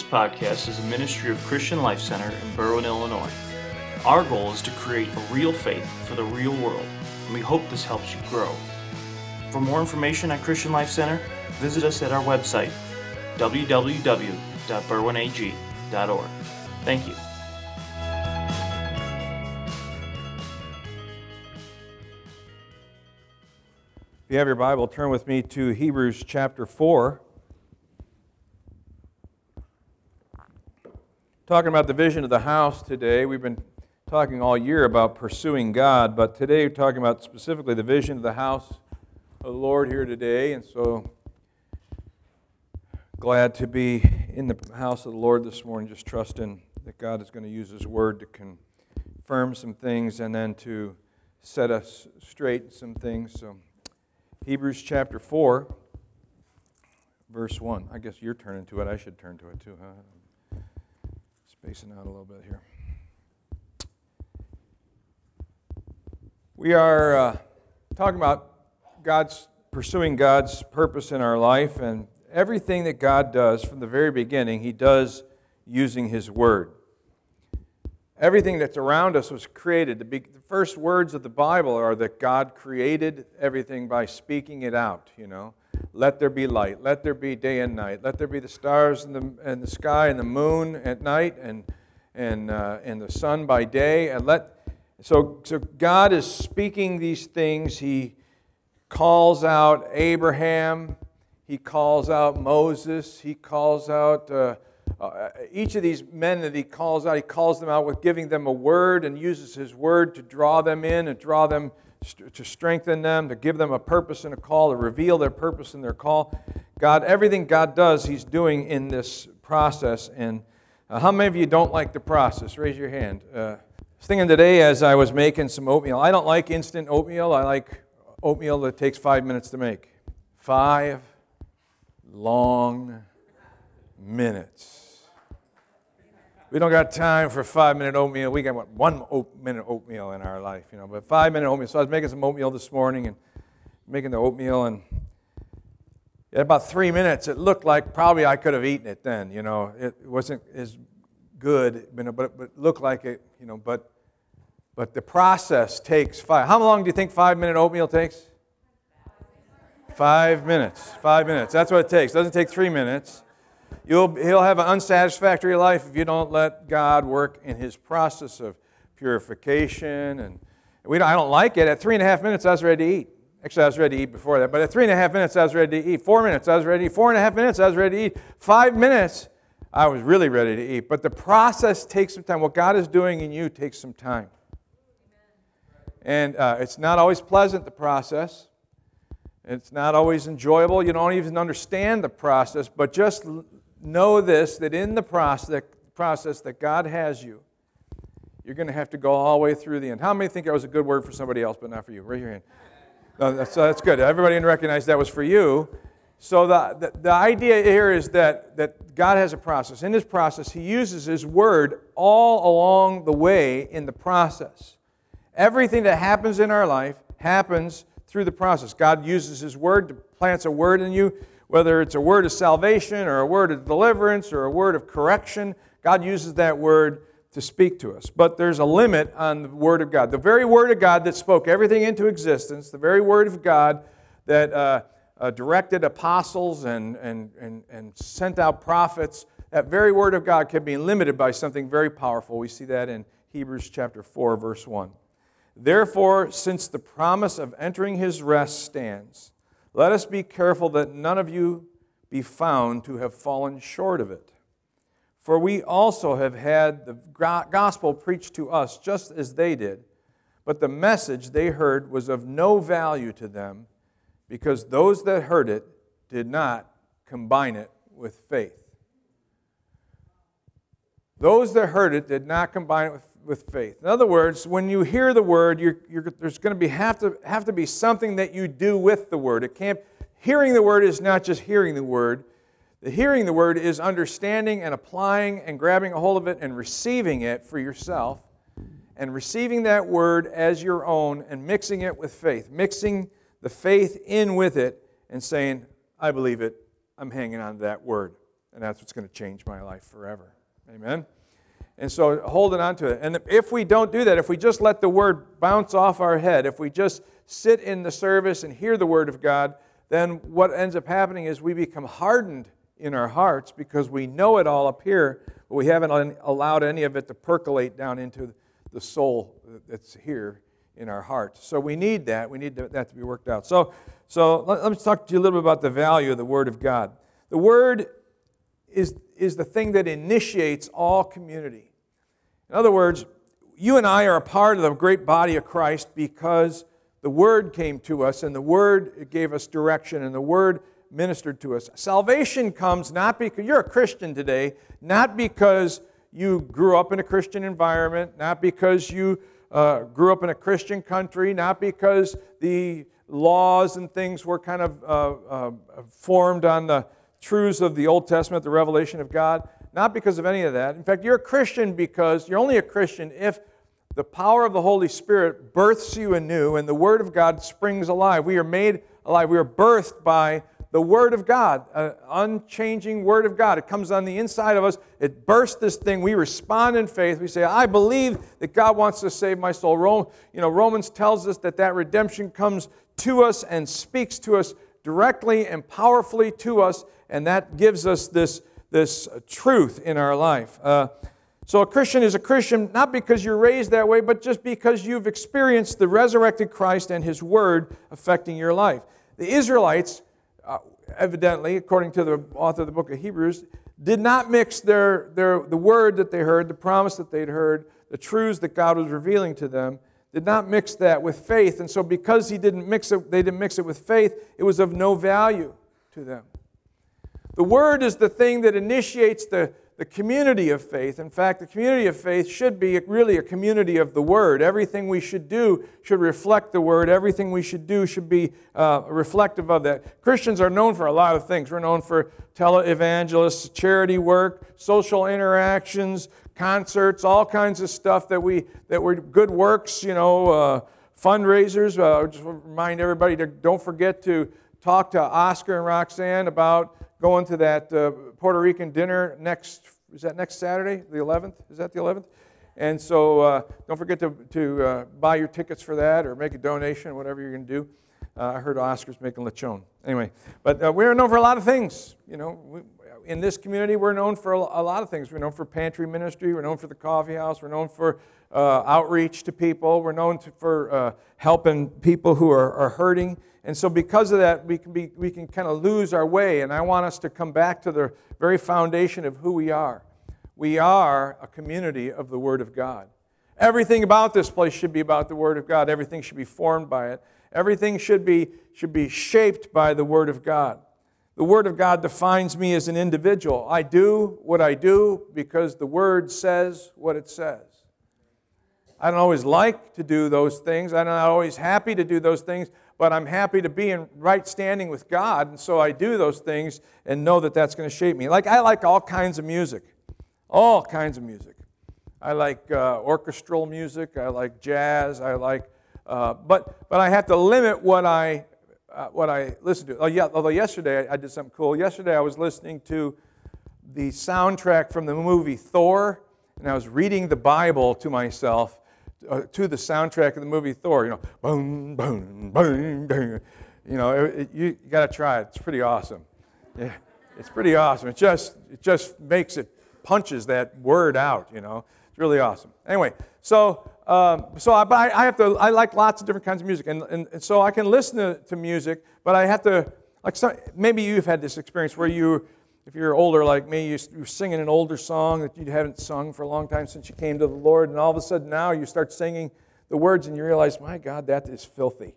This podcast is a ministry of Christian Life Center in Berwyn, Illinois. Our goal is to create a real faith for the real world, and we hope this helps you grow. For more information at Christian Life Center, visit us at our website, www.berwynag.org. Thank you. If you have your Bible, turn with me to Hebrews chapter 4. Talking about the vision of the house today. We've been talking all year about pursuing God, but today we're talking about specifically the vision of the house of the Lord here today. And so glad to be in the house of the Lord this morning, just trusting that God is going to use His word to confirm some things and then to set us straight some things. So, Hebrews chapter 4, verse 1. I guess you're turning to it. I should turn to it too, huh? Spacing out a little bit here. We are uh, talking about God's pursuing God's purpose in our life, and everything that God does from the very beginning, He does using His Word. Everything that's around us was created. The, be- the first words of the Bible are that God created everything by speaking it out, you know. Let there be light. Let there be day and night. Let there be the stars in the, in the sky and the moon at night and, and, uh, and the sun by day. And let, so, so God is speaking these things. He calls out Abraham. He calls out Moses. He calls out uh, uh, each of these men that he calls out. He calls them out with giving them a word and uses his word to draw them in and draw them to strengthen them, to give them a purpose and a call, to reveal their purpose and their call. God, everything God does, He's doing in this process. And uh, how many of you don't like the process? Raise your hand. Uh, I was thinking today as I was making some oatmeal. I don't like instant oatmeal. I like oatmeal that takes five minutes to make. Five long minutes. We don't got time for five minute oatmeal. We got what, one minute oatmeal in our life, you know. But five minute oatmeal. So I was making some oatmeal this morning and making the oatmeal, and in about three minutes, it looked like probably I could have eaten it then. You know, it wasn't as good, but but it looked like it. You know, but but the process takes five. How long do you think five minute oatmeal takes? Five minutes. Five minutes. That's what it takes. It doesn't take three minutes. You'll, he'll have an unsatisfactory life if you don't let God work in his process of purification. And we don't, I don't like it. At three and a half minutes, I was ready to eat. Actually, I was ready to eat before that. But at three and a half minutes, I was ready to eat. Four minutes, I was ready to eat. Four and a half minutes, I was ready to eat. Five minutes, I was really ready to eat. But the process takes some time. What God is doing in you takes some time. And uh, it's not always pleasant, the process. It's not always enjoyable. You don't even understand the process, but just know this that in the process, process that God has you, you're going to have to go all the way through the end. How many think that was a good word for somebody else, but not for you? Raise your hand. No, that's, uh, that's good. Everybody recognize that was for you. So the, the, the, idea here is that, that God has a process. In this process, He uses His Word all along the way in the process. Everything that happens in our life happens through the process. God uses His Word to plants a word in you whether it's a word of salvation or a word of deliverance or a word of correction, God uses that word to speak to us. But there's a limit on the Word of God. The very Word of God that spoke everything into existence, the very Word of God that uh, uh, directed apostles and, and, and, and sent out prophets, that very Word of God can be limited by something very powerful. We see that in Hebrews chapter 4, verse 1. Therefore, since the promise of entering his rest stands, let us be careful that none of you be found to have fallen short of it. For we also have had the gospel preached to us just as they did, but the message they heard was of no value to them because those that heard it did not combine it with faith. Those that heard it did not combine it with with faith. In other words, when you hear the word, you're, you're, there's going to be have to have to be something that you do with the word. It can't. Hearing the word is not just hearing the word. The hearing the word is understanding and applying and grabbing a hold of it and receiving it for yourself, and receiving that word as your own and mixing it with faith, mixing the faith in with it, and saying, "I believe it. I'm hanging on to that word." And that's what's going to change my life forever. Amen? And so holding on to it. And if we don't do that, if we just let the word bounce off our head, if we just sit in the service and hear the word of God, then what ends up happening is we become hardened in our hearts because we know it all up here, but we haven't allowed any of it to percolate down into the soul that's here in our hearts. So we need that. We need that to be worked out. So, so let, me talk to you a little bit about the value of the Word of God. The Word is, is the thing that initiates all community. In other words, you and I are a part of the great body of Christ because the Word came to us and the Word gave us direction and the Word ministered to us. Salvation comes not because you're a Christian today, not because you grew up in a Christian environment, not because you uh, grew up in a Christian country, not because the laws and things were kind of uh, uh, formed on the truths of the Old Testament, the revelation of God, not because of any of that. In fact, you're a Christian because you're only a Christian if the power of the Holy Spirit births you anew and the Word of God springs alive. We are made alive. We are birthed by the Word of God, an unchanging Word of God. It comes on the inside of us. It bursts this thing. We respond in faith. We say, I believe that God wants to save my soul. Rome, you know, Romans tells us that that redemption comes to us and speaks to us directly and powerfully to us, and that gives us this, this truth in our life. Uh, so a Christian is a Christian not because you're raised that way, but just because you've experienced the resurrected Christ and His Word affecting your life. The Israelites uh, evidently, according to the author of the book of Hebrews, did not mix their, their, the word that they heard, the promise that they'd heard, the truths that God was revealing to them, did not mix that with faith. And so, because he didn't mix it, they didn't mix it with faith, it was of no value to them. The word is the thing that initiates the, the community of faith. In fact, the community of faith should be really a community of the Word. Everything we should do should reflect the Word. Everything we should do should be uh, reflective of that. Christians are known for a lot of things. We're known for televangelists, charity work, social interactions, concerts, all kinds of stuff that we that were good works. You know, uh, fundraisers. Uh, just want to remind everybody to don't forget to talk to Oscar and Roxanne about going to that uh, Puerto Rican dinner next, is that next Saturday, the 11th? Is that the 11th? And so uh, don't forget to, to uh, buy your tickets for that or make a donation, whatever you're going to do. Uh, I heard Oscar's making lechon. Anyway, but uh, we're known for a lot of things. You know, we, in this community, we're known for a, a, lot of things. We're known for pantry ministry. We're known for the coffee house. We're known for uh, outreach to people. We're known to, for helping people who are, are hurting. And so, because of that, we can, be, we can kind of lose our way. And I want us to come back to the very foundation of who we are. We are a community of the Word of God. Everything about this place should be about the Word of God. Everything should be formed by it. Everything should be, should be shaped by the Word of God. The Word of God defines me as an individual. I do what I do because the Word says what it says. I don't always like to do those things. I'm not always happy to do those things, but I'm happy to be in right standing with God, and so I do those things and know that that's going to shape me. Like, I like all kinds of music, all kinds of music. I like uh, orchestral music, I like jazz, I like, uh, but, but I have to limit what I, uh, what I listen to. Oh, yeah, although yesterday I did something cool. Yesterday I was listening to the soundtrack from the movie Thor, and I was reading the Bible to myself uh, to the soundtrack of the movie Thor. You know, boom, boom, boom, boom. You know, it, it, you, got to try it. It's pretty awesome. Yeah, it's pretty awesome. It just it just makes it punches that word out. You know, it's really awesome. Anyway, so. Um, so I, I have to. I like lots of different kinds of music, and, and, and so I can listen to, to music, but I have to. Like some, maybe you've had this experience where you if you're older like me, you're singing an older song that you haven't sung for a long time since you came to the Lord, and all of a sudden now you start singing the words and you realize, my God, that is filthy.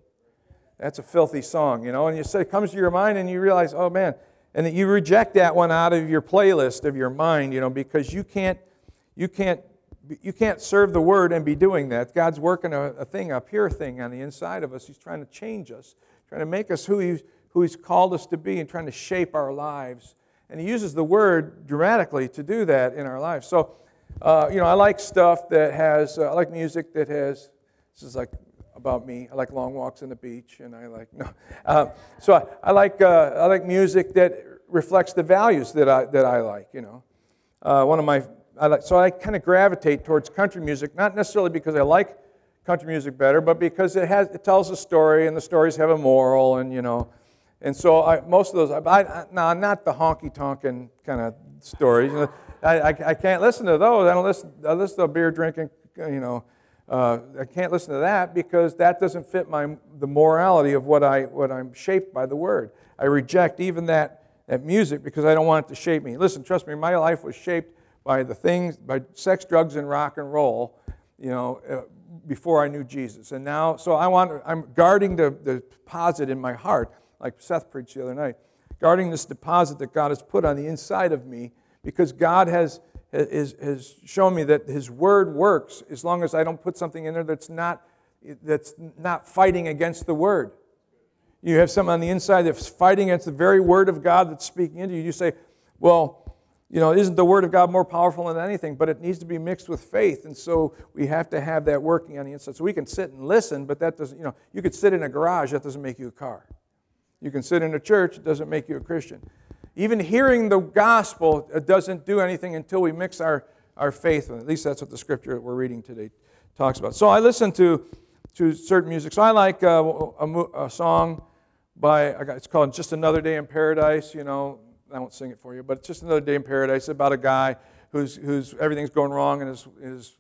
That's a filthy song, you know. And you say it comes to your mind and you realize, oh man, and that you reject that one out of your playlist of your mind, you know, because you can't, you can't, you can't serve the word and be doing that. God's working a, a thing, a pure thing on the inside of us. He's trying to change us, trying to make us who He's who He's called us to be, and trying to shape our lives and he uses the word dramatically to do that in our lives. So, uh, you know, I like stuff that has, uh, I like music that has, this is like about me. I like long walks on the beach, and I like, no. Uh, so I, I like, uh, I like music that reflects the values that I, that I like, you know. Uh, one of my, I like, so I kind of gravitate towards country music, not necessarily because I like country music better, but because it, has, it tells a story and the stories have a moral and, you know, and so I, most of those, I, I, no, not the honky tonkin kind of stories. You know, I, I, I, can't listen to those. I don't listen, I listen to beer drinking, you know, uh, I can't listen to that because that doesn't fit my, the morality of what, I, what I'm shaped by the word. I reject even that, that music because I don't want it to shape me. Listen, trust me, my life was shaped by the things, by sex, drugs, and rock and roll, you know, uh, before I knew Jesus. And now, so I want, I'm guarding the, the deposit in my heart, like Seth preached the other night, guarding this deposit that God has put on the inside of me because God has, has, has shown me that His Word works as long as I don't put something in there that's not, that's not fighting against the Word. You have something on the inside that's fighting against the very Word of God that's speaking into you. You say, well, you know, isn't the Word of God more powerful than anything? But it needs to be mixed with faith. And so we have to have that working on the inside. So we can sit and listen, but that doesn't, you know, you could sit in a garage, that doesn't make you a car. You can sit in a church, it doesn't make you a Christian. Even hearing the gospel doesn't do anything until we mix our, our faith. And At least that's what the scripture that we're reading today talks about. So I listen to, to certain music. So I like uh, a, a, song by, it's called Just Another Day in Paradise. You know, I won't sing it for you, but it's Just Another Day in Paradise about a guy who's, who's everything's going wrong and his, his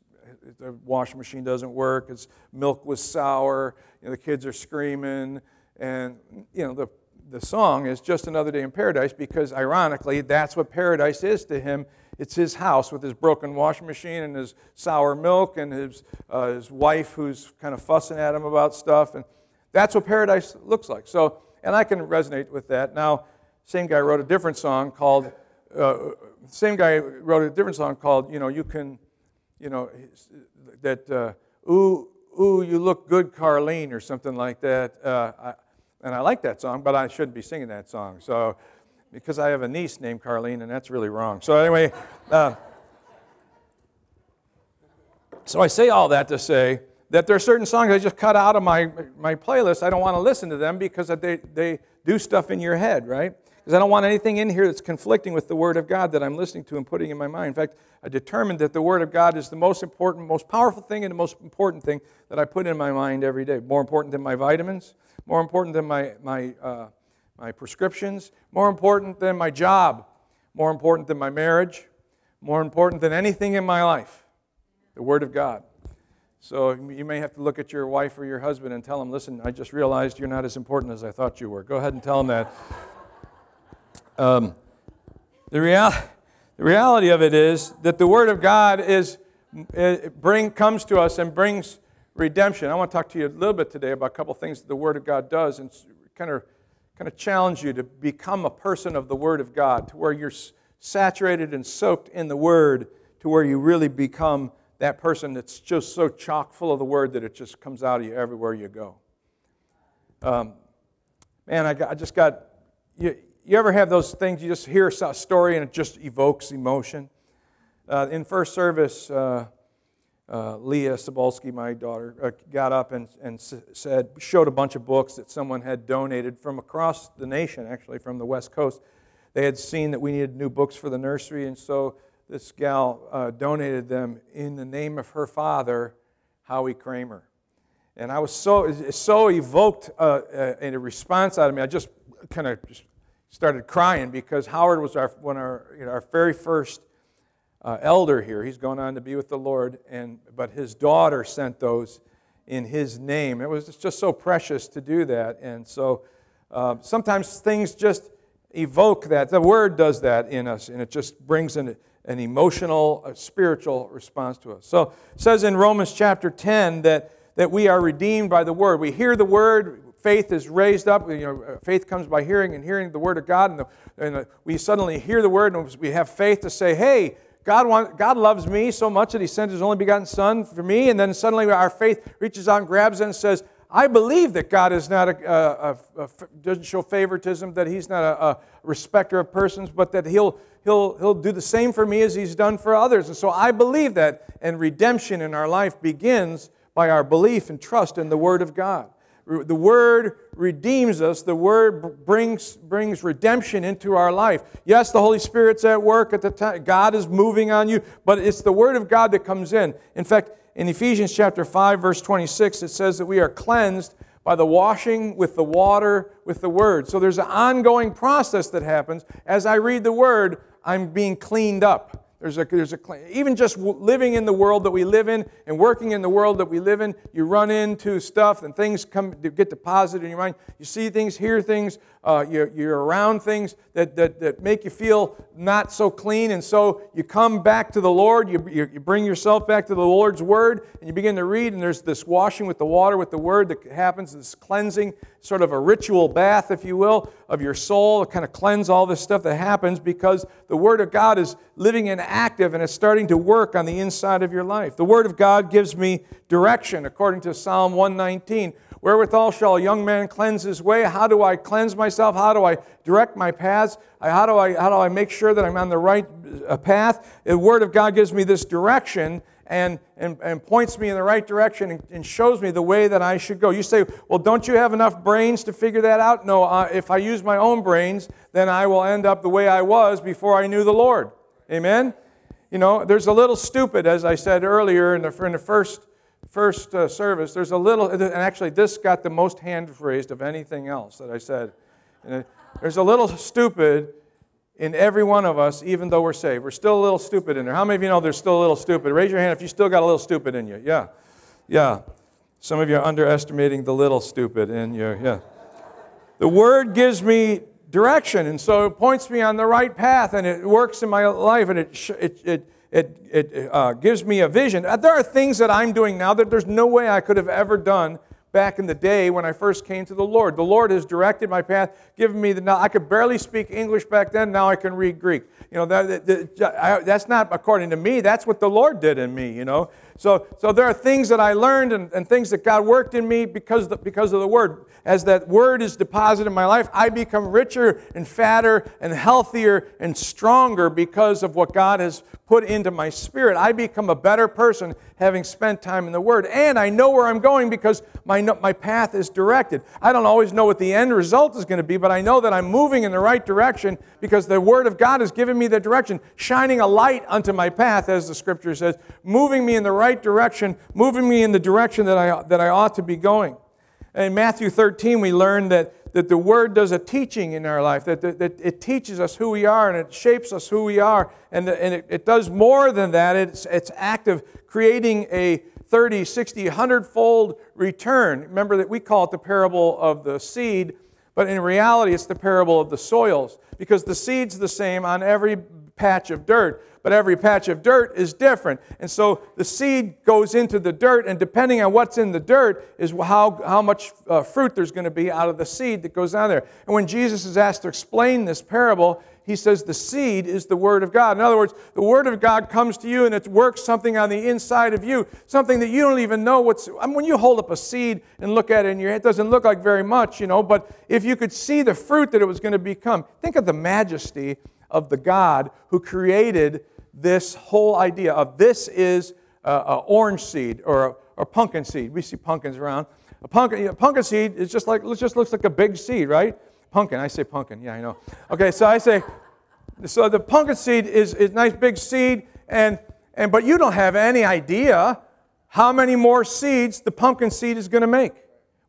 the washing machine doesn't work. His milk was sour. You know, the kids are screaming, and you know the the song is Just Another Day in Paradise because, ironically, that's what paradise is to him. It's his house with his broken washing machine and his sour milk and his, uh, his wife who's kind of fussing at him about stuff. And that's what paradise looks like. So, and I can resonate with that. Now, same guy wrote a different song called, uh, same guy wrote a different song called, you know, you can, you know, that, uh, ooh, ooh, you look good, Carlene, or something like that. Uh, and I like that song, but I shouldn't be singing that song. So, because I have a niece named Carlene, and that's really wrong. So, anyway, uh, so I say all that to say that there are certain songs I just cut out of my, my playlist. I don't want to listen to them because they, they do stuff in your head, right? Because I don't want anything in here that's conflicting with the Word of God that I'm listening to and putting in my mind. In fact, I determined that the Word of God is the most important, most powerful thing, and the most important thing that I put in my mind every day. More important than my vitamins, more important than my, my, uh, my prescriptions, more important than my job, more important than my marriage, more important than anything in my life the Word of God. So you may have to look at your wife or your husband and tell them, listen, I just realized you're not as important as I thought you were. Go ahead and tell them that. Um, the, real, the reality of it is that the Word of God is, bring, comes to us and brings redemption. I want to talk to you a little bit today about a couple things that the Word of God does and kind of, kind of challenge you to become a person of the Word of God, to where you're saturated and soaked in the Word, to where you really become that person that's just so chock full of the Word that it just comes out of you everywhere you go. Um, man, I, got, I just got, you, you ever have those things you just hear a story and it just evokes emotion? Uh, in first service, uh, uh, Leah Sobolski, my daughter, uh, got up and, and said, showed a bunch of books that someone had donated from across the nation, actually from the West Coast. They had seen that we needed new books for the nursery, and so this gal uh, donated them in the name of her father, Howie Kramer. And I was so, so evoked uh, uh, in a response out of me. I just kind of started crying because Howard was our, one our, you know, our very first uh, elder here. He's gone on to be with the Lord, and, but his daughter sent those in his name. It was just so precious to do that. And so uh, sometimes things just evoke that. The Word does that in us, and it just brings an, an emotional, a spiritual response to us. So it says in Romans chapter 10 that, that we are redeemed by the Word. We hear the Word, faith is raised up. You know, faith comes by hearing and hearing the Word of God. And, the, and the, we suddenly hear the Word and we have faith to say, hey, God, want, God loves me so much that He sent His only begotten Son for me. And then suddenly our faith reaches out and grabs it and says, I believe that God is not a, a, a, a doesn't show favoritism, that He's not a, respecter of persons, but that he'll, he'll, he'll do the same for me as He's done for others. And so I believe that. And redemption in our life begins by our belief and trust in the Word of God. The Word redeems us. The Word brings, brings redemption into our life. Yes, the Holy Spirit's at work at the time. God is moving on you, but it's the Word of God that comes in. In fact, in Ephesians chapter 5, verse 26, it says that we are cleansed by the washing with the water with the Word. So there's an ongoing process that happens. As I read the Word, I'm being cleaned up. There's a, there's a, even just living in the world that we live in and working in the world that we live in, you run into stuff and things come get deposited in your mind. You see things, hear things, uh, you're, you're around things that, that, that make you feel not so clean. And so you come back to the Lord, you, you, you bring yourself back to the Lord's Word, and you begin to read, and there's this washing with the water, with the Word that happens, this cleansing, sort of a ritual bath, if you will, of your soul, to kind of cleanse all this stuff that happens because the Word of God is living and active and it's starting to work on the inside of your life. The Word of God gives me direction, according to Psalm 119. Wherewithal shall a young man cleanse his way? How do I cleanse myself? How do I direct my paths? How do I, how do I make sure that I'm on the right uh, path? The Word of God gives me this direction and, and, and points me in the right direction and, and, shows me the way that I should go. You say, well, don't you have enough brains to figure that out? No, uh, if I use my own brains, then I will end up the way I was before I knew the Lord. Amen? You know, there's a little stupid, as I said earlier in the, in the first first uh, service, there's a little, and actually, this got the most hand raised of anything else that I said. there's a little stupid in every one of us, even though we're saved. We're still a little stupid in there. How many of you know there's still a little stupid? Raise your hand if you still got a little stupid in you. Yeah. Yeah. Some of you are underestimating the little stupid in you. Yeah. The word gives me direction, and so it points me on the right path, and it works in my life, and it, it, it it, it uh, gives me a vision. Uh, there are things that I'm doing now that there's no way I could have ever done back in the day when I first came to the Lord. The Lord has directed my path, given me the now I could barely speak English back then, now I can read Greek. You know, that, that, that's not according to me, that's what the Lord did in me, you know. So, so there are things that I learned and, and things that God worked in me because, the, because of the Word. As that Word is deposited in my life, I become richer and fatter and healthier and stronger because of what God has put into my spirit. I become a better person having spent time in the Word. And I know where I'm going because my, my path is directed. I don't always know what the end result is going to be, but I know that I'm moving in the right direction because the Word of God has given me the direction, shining a light unto my path, as the Scripture says, moving me in the right direction, moving me in the direction that I, that I ought to be going. In Matthew 13, we learn that that the Word does a teaching in our life, that, that, that, it teaches us who we are and it shapes us who we are. And, and it, it does more than that, it's, it's active, creating a 30, 60, 100 fold return. Remember that we call it the parable of the seed, but in reality, it's the parable of the soils because the seed's the same on every patch of dirt but every patch of dirt is different. And so the seed goes into the dirt, and depending on what's in the dirt, is how, how much uh, fruit there's going to be out of the seed that goes down there. And when Jesus is asked to explain this parable, he says the seed is the Word of God. In other words, the Word of God comes to you and it works something on the inside of you, something that you don't even know what's. I mean, when you hold up a seed and look at it in your head, it doesn't look like very much, you know, but if you could see the fruit that it was going to become, think of the majesty of the God who created this whole idea of this is an orange seed or a, pumpkin seed. We see pumpkins around. A pumpkin, a pumpkin seed is just like, it just looks like a big seed, right? Pumpkin, I say pumpkin, yeah, I know. Okay, so I say, so the pumpkin seed is a nice big seed, and, and but you don't have any idea how many more seeds the pumpkin seed is going to make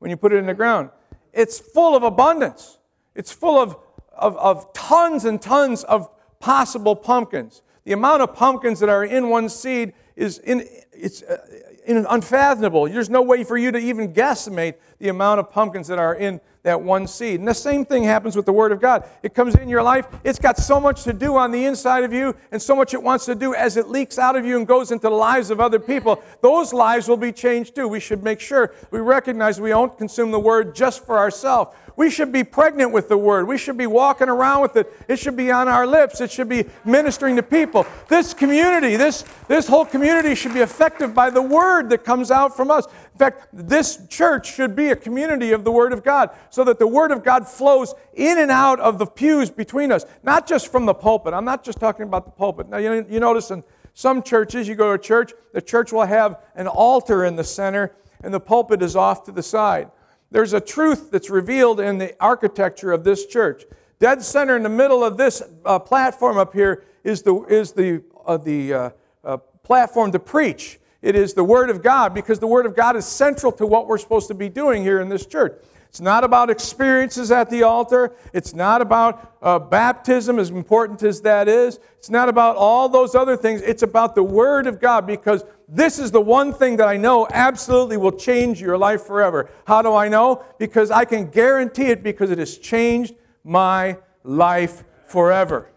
when you put it in the ground. It's full of abundance. It's full of, of, of tons and tons of possible pumpkins. The amount of pumpkins that are in one seed is in, it's uh, unfathomable. There's no way for you to even guesstimate the amount of pumpkins that are in that one seed. And the same thing happens with the Word of God. It comes in your life, it's got so much to do on the inside of you, and so much it wants to do as it leaks out of you and goes into the lives of other people. Those lives will be changed too. We should make sure we recognize we don't consume the Word just for ourselves. We should be pregnant with the Word. We should be walking around with it. It should be on our lips. It should be ministering to people. This community, this, this whole community should be affected by the Word that comes out from us. In fact, this church should be a community of the Word of God so that the Word of God flows in and out of the pews between us, not just from the pulpit. I'm not just talking about the pulpit. Now, you, you notice in some churches, you go to a church, the church will have an altar in the center and the pulpit is off to the side. there's a truth that's revealed in the architecture of this church. Dead center in the middle of this uh, platform up here is the, is the, uh, the uh, uh, platform to preach. It is the Word of God because the Word of God is central to what we're supposed to be doing here in this church. It's not about experiences at the altar. It's not about uh, baptism, as important as that is. It's not about all those other things. It's about the Word of God because this is the one thing that I know absolutely will change your life forever. How do I know? Because I can guarantee it because it has changed my life forever.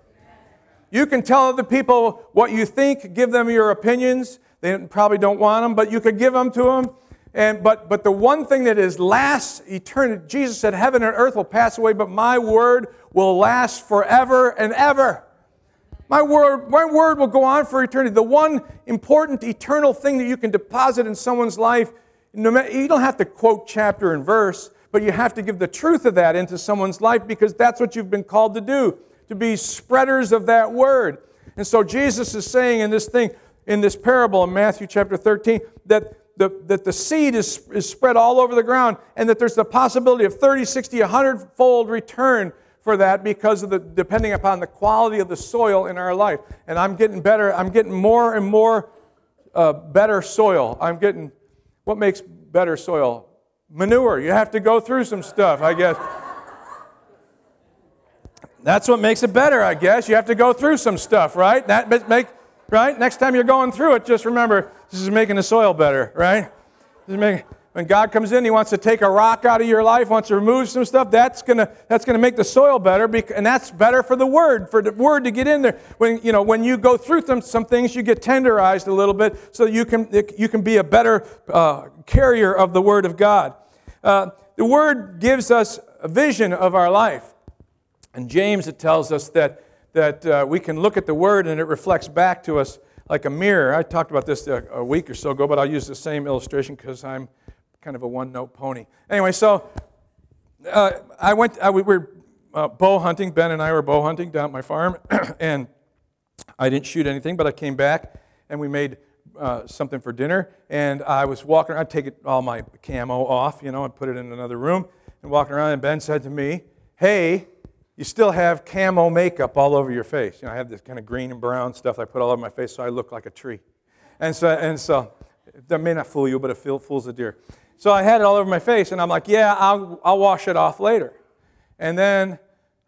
You can tell other people what you think, give them your opinions. They probably don't want them, but you could give them to them and, but, but the one thing that is lasts eternity, Jesus said, Heaven and earth will pass away, but my word will last forever and ever. My word, my word will go on for eternity. The one important eternal thing that you can deposit in someone's life, no matter, you don't have to quote chapter and verse, but you have to give the truth of that into someone's life because that's what you've been called to do, to be spreaders of that word. And so Jesus is saying in this thing, in this parable in Matthew chapter 13, that the, that the seed is, is spread all over the ground and that there's the possibility of 30, 60, 100 fold return for that because of the depending upon the quality of the soil in our life. And I'm getting better, I'm getting more and more uh, better soil. I'm getting, what makes better soil? Manure. You have to go through some stuff, I guess. That's what makes it better, I guess. You have to go through some stuff, right? That make, right? Next time you're going through it, just remember this is making the soil better, right? When God comes in, He wants to take a rock out of your life, wants to remove some stuff. That's gonna that's gonna make the soil better, and that's better for the word, for the word to get in there. When you know when you go through some, some things, you get tenderized a little bit, so you can you can be a better uh, carrier of the word of God. Uh, the word gives us a vision of our life, and James it tells us that that uh, we can look at the Word and it reflects back to us like a mirror. I talked about this a, a week or so ago, but I'll use the same illustration because I'm kind of a one note pony. Anyway, so uh, I went, uh, we were uh, bow hunting. Ben and I were bow hunting down at my farm, and I didn't shoot anything, but I came back and we made uh, something for dinner. And I was walking around, I'd take it, all my camo off, you know, and put it in another room and walking around. And Ben said to me, Hey, you still have camo makeup all over your face. You know, I have this kind of green and brown stuff I put all over my face so I look like a tree. And so, and so that may not fool you, but it fools the deer. So I had it all over my face, and I'm like, yeah, I'll, I'll wash it off later. And then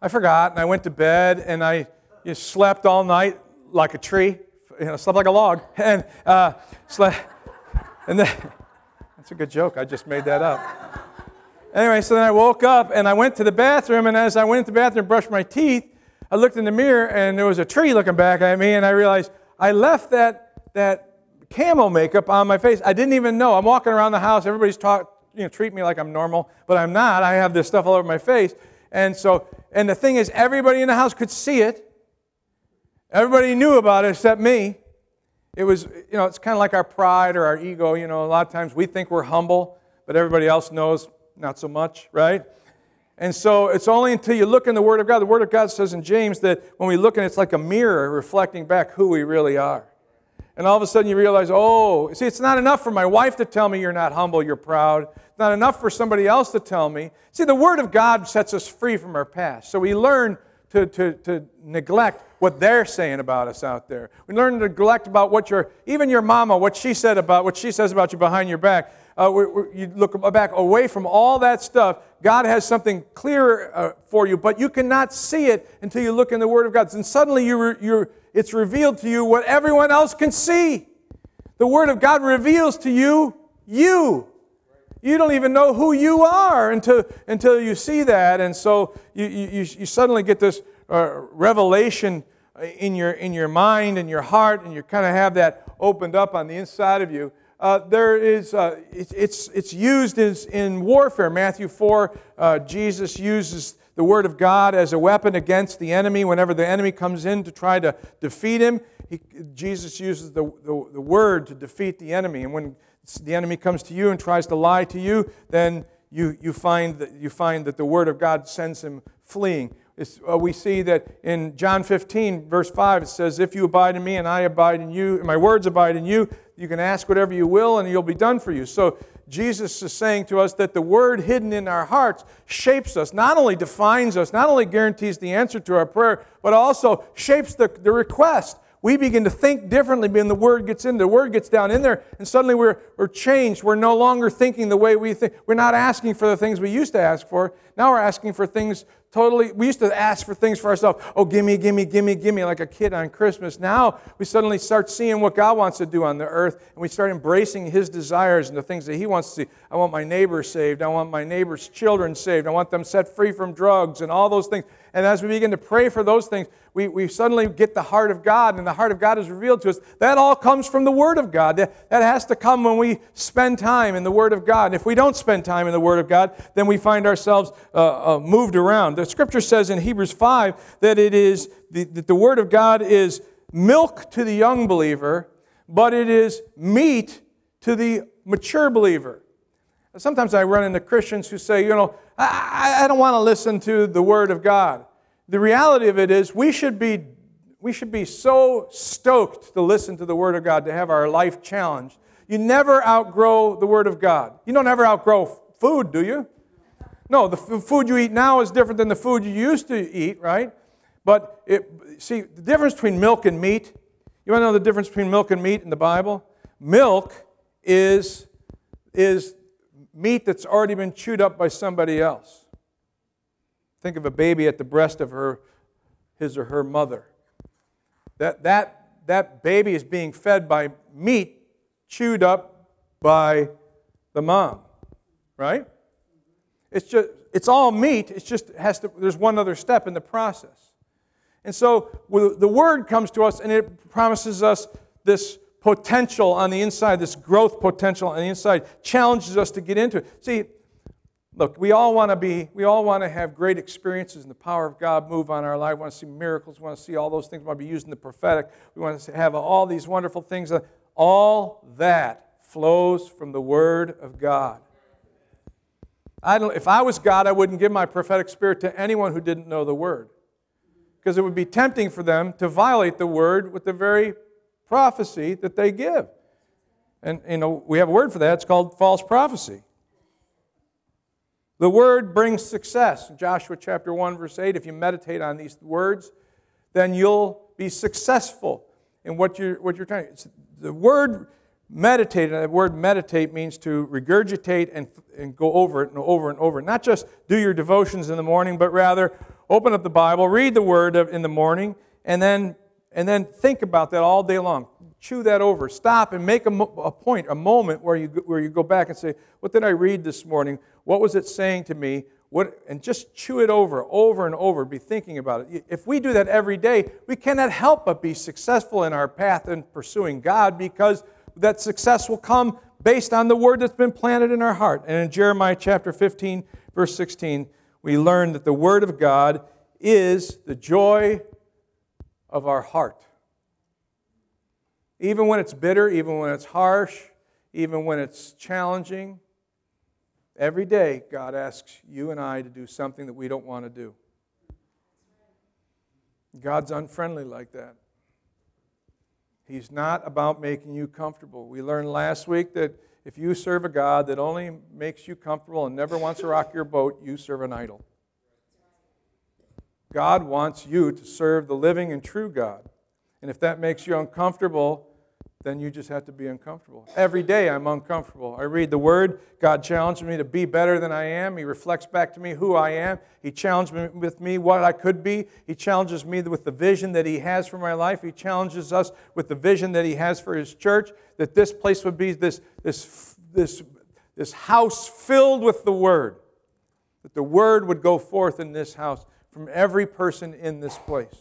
I forgot, and I went to bed, and I just slept all night like a tree, you know, slept like a log, and uh, slept. And then, that's a good joke. I just made that up. Anyway, so then I woke up and I went to the bathroom, and as I went to the bathroom and brushed my teeth, I looked in the mirror and there was a tree looking back at me, and I realized I left that, that camo makeup on my face. I didn't even know. I'm walking around the house, everybody's talk, you know, treat me like I'm normal, but I'm not. I have this stuff all over my face. And so, and the thing is, everybody in the house could see it. Everybody knew about it except me. It was, you know, it's kind of like our pride or our ego. You know, a lot of times we think we're humble, but everybody else knows not so much, right? And so it's only until you look in the Word of God. The Word of God says in James that when we look in it's like a mirror reflecting back who we really are. And all of a sudden you realize, oh, see, it's not enough for my wife to tell me you're not humble, you're proud. It's not enough for somebody else to tell me. See, the Word of God sets us free from our past. So we learn to, to, to neglect what they're saying about us out there. We learn to neglect about what your, even your mama, what she said about, what she says about you behind your back uh, we, we, you look back away from all that stuff, God has something clearer uh, for you, but you cannot see it until you look in the Word of God. And suddenly you re, it's revealed to you what everyone else can see. The Word of God reveals to you you. You don't even know who you are until, until you see that. And so you, you, you suddenly get this uh, revelation in your, in your mind and your heart, and you kind of have that opened up on the inside of you uh, there is, uh, it, it's, it's used as, in warfare. Matthew 4, uh, Jesus uses the Word of God as a weapon against the enemy. Whenever the enemy comes in to try to defeat him, he, Jesus uses the, the, the Word to defeat the enemy. And when the enemy comes to you and tries to lie to you, then you, you, find that, you find that the Word of God sends him fleeing. Uh, we see that in John 15, verse 5, it says, If you abide in me and I abide in you, and my words abide in you, you can ask whatever you will and it'll be done for you. So Jesus is saying to us that the word hidden in our hearts shapes us, not only defines us, not only guarantees the answer to our prayer, but also shapes the, the request we begin to think differently when the word gets in. The word gets down in there, and suddenly we're, we're changed. We're no longer thinking the way we think. We're not asking for the things we used to ask for. Now we're asking for things totally. We used to ask for things for ourselves. Oh, gimme, gimme, gimme, gimme, like a kid on Christmas. Now we suddenly start seeing what God wants to do on the earth, and we start embracing His desires and the things that He wants to see. I want my neighbor saved. I want my neighbor's children saved. I want them set free from drugs and all those things. And as we begin to pray for those things, we, we suddenly get the heart of God, and the heart of God is revealed to us. That all comes from the Word of God. That, has to come when we spend time in the Word of God. And if we don't spend time in the Word of God, then we find ourselves uh, uh, moved around. The Scripture says in Hebrews 5 that it is the, that the Word of God is milk to the young believer, but it is meat to the mature believer. Sometimes I run into Christians who say, you know, I, I don't want to listen to the Word of God. The reality of it is, we should be we should be so stoked to listen to the Word of God, to have our life challenged. You never outgrow the Word of God. You don't ever outgrow food, do you? No, the food you eat now is different than the food you used to eat, right? But it, see, the difference between milk and meat, you want to know the difference between milk and meat in the Bible? Milk is, is meat that's already been chewed up by somebody else. Think of a baby at the breast of her, his or her mother. That, that, that baby is being fed by meat chewed up by the mom, right? It's just it's all meat. It's just has to. There's one other step in the process, and so the word comes to us and it promises us this potential on the inside, this growth potential on the inside, challenges us to get into it. See, look, we all want to be, we all want to have great experiences and the power of God move on our life. We want to see miracles. We want to see all those things. We want to be using the prophetic. We want to have all these wonderful things. Uh, all that flows from the Word of God. I don't, if I was God, I wouldn't give my prophetic spirit to anyone who didn't know the Word. Because it would be tempting for them to violate the Word with the very prophecy that they give. And you know, we have a word for that. It's called false prophecy. The word brings success. In Joshua chapter 1, verse 8, if you meditate on these words, then you'll be successful in what you're, what you're trying. The word meditate, and the word meditate means to regurgitate and, and go over it and over and over. Not just do your devotions in the morning, but rather open up the Bible, read the word in the morning, and then and then think about that all day long. Chew that over. Stop and make a, a, point, a moment where you, where you go back and say, What did I read this morning? What was it saying to me? What, and just chew it over, over and over. Be thinking about it. If we do that every day, we cannot help but be successful in our path in pursuing God because that success will come based on the word that's been planted in our heart. And in Jeremiah chapter 15, verse 16, we learn that the word of God is the joy of our heart. Even when it's bitter, even when it's harsh, even when it's challenging, every day God asks you and I to do something that we don't want to do. God's unfriendly like that. He's not about making you comfortable. We learned last week that if you serve a God that only makes you comfortable and never wants to rock your boat, you serve an idol. God wants you to serve the living and true God. And if that makes you uncomfortable, then you just have to be uncomfortable. Every day I'm uncomfortable. I read the Word. God challenges me to be better than I am. He reflects back to me who I am. He challenges me with me what I could be. He challenges me with the vision that He has for my life. He challenges us with the vision that He has for His church, that this place would be this, this, this, this house filled with the Word, that the Word would go forth in this house from every person in this place.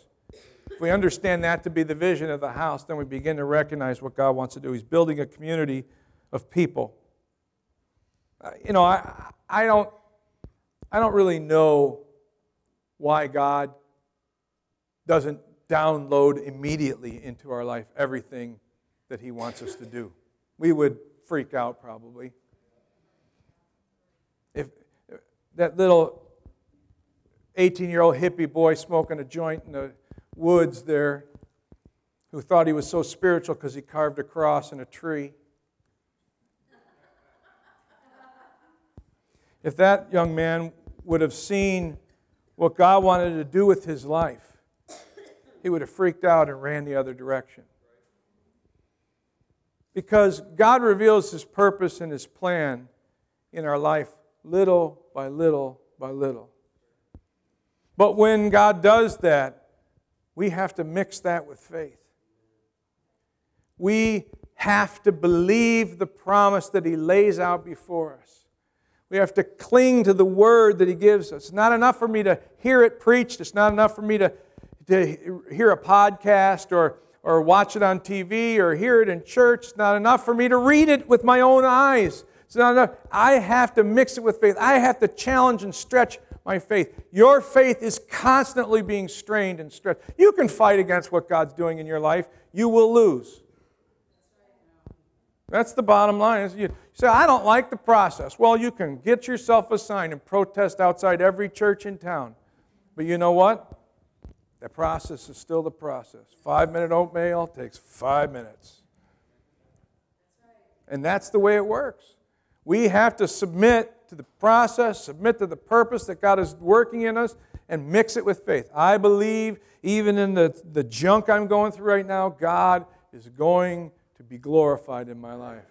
If we understand that to be the vision of the house, then we begin to recognize what God wants to do. He's building a community of people. Uh, you know, I, I, don't, I don't really know why God doesn't download immediately into our life everything that He wants us to do. We would freak out probably. If that little 18 year old hippie boy smoking a joint in the woods there who thought he was so spiritual because he carved a cross in a tree. If that young man would have seen what God wanted to do with his life, he would have freaked out and ran the other direction. Because God reveals his purpose and his plan in our life little by little by little. But when God does that, we have to mix that with faith. We have to believe the promise that He lays out before us. We have to cling to the word that He gives us. It's not enough for me to hear it preached, it's not enough for me to, to hear a podcast or, or watch it on TV or hear it in church. It's not enough for me to read it with my own eyes. It's not enough. I have to mix it with faith. I have to challenge and stretch my faith. Your faith is constantly being strained and stretched. You can fight against what God's doing in your life, you will lose. That's the bottom line. You say, I don't like the process. Well, you can get yourself a sign and protest outside every church in town. But you know what? The process is still the process. Five minute oatmeal takes five minutes. And that's the way it works. We have to submit to the process, submit to the purpose that God is working in us, and mix it with faith. I believe, even in the, the junk I'm going through right now, God is going to be glorified in my life.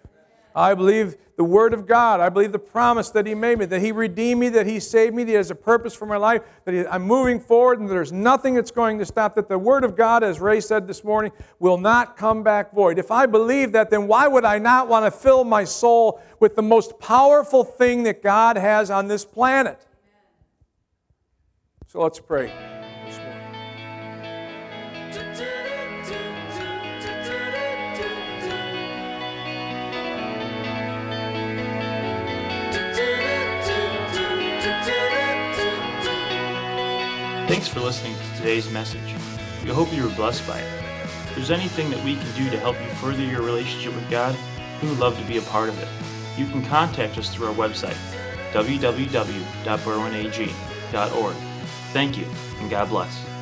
I believe the Word of God. I believe the promise that He made me, that He redeemed me, that He saved me, that He has a purpose for my life, that he, I'm moving forward, and there's nothing that's going to stop. That the Word of God, as Ray said this morning, will not come back void. If I believe that, then why would I not want to fill my soul with the most powerful thing that God has on this planet? So let's pray. Thanks for listening to today's message. We hope you were blessed by it. If there's anything that we can do to help you further your relationship with God, we would love to be a part of it. You can contact us through our website, www.berwynag.org. Thank you, and God bless.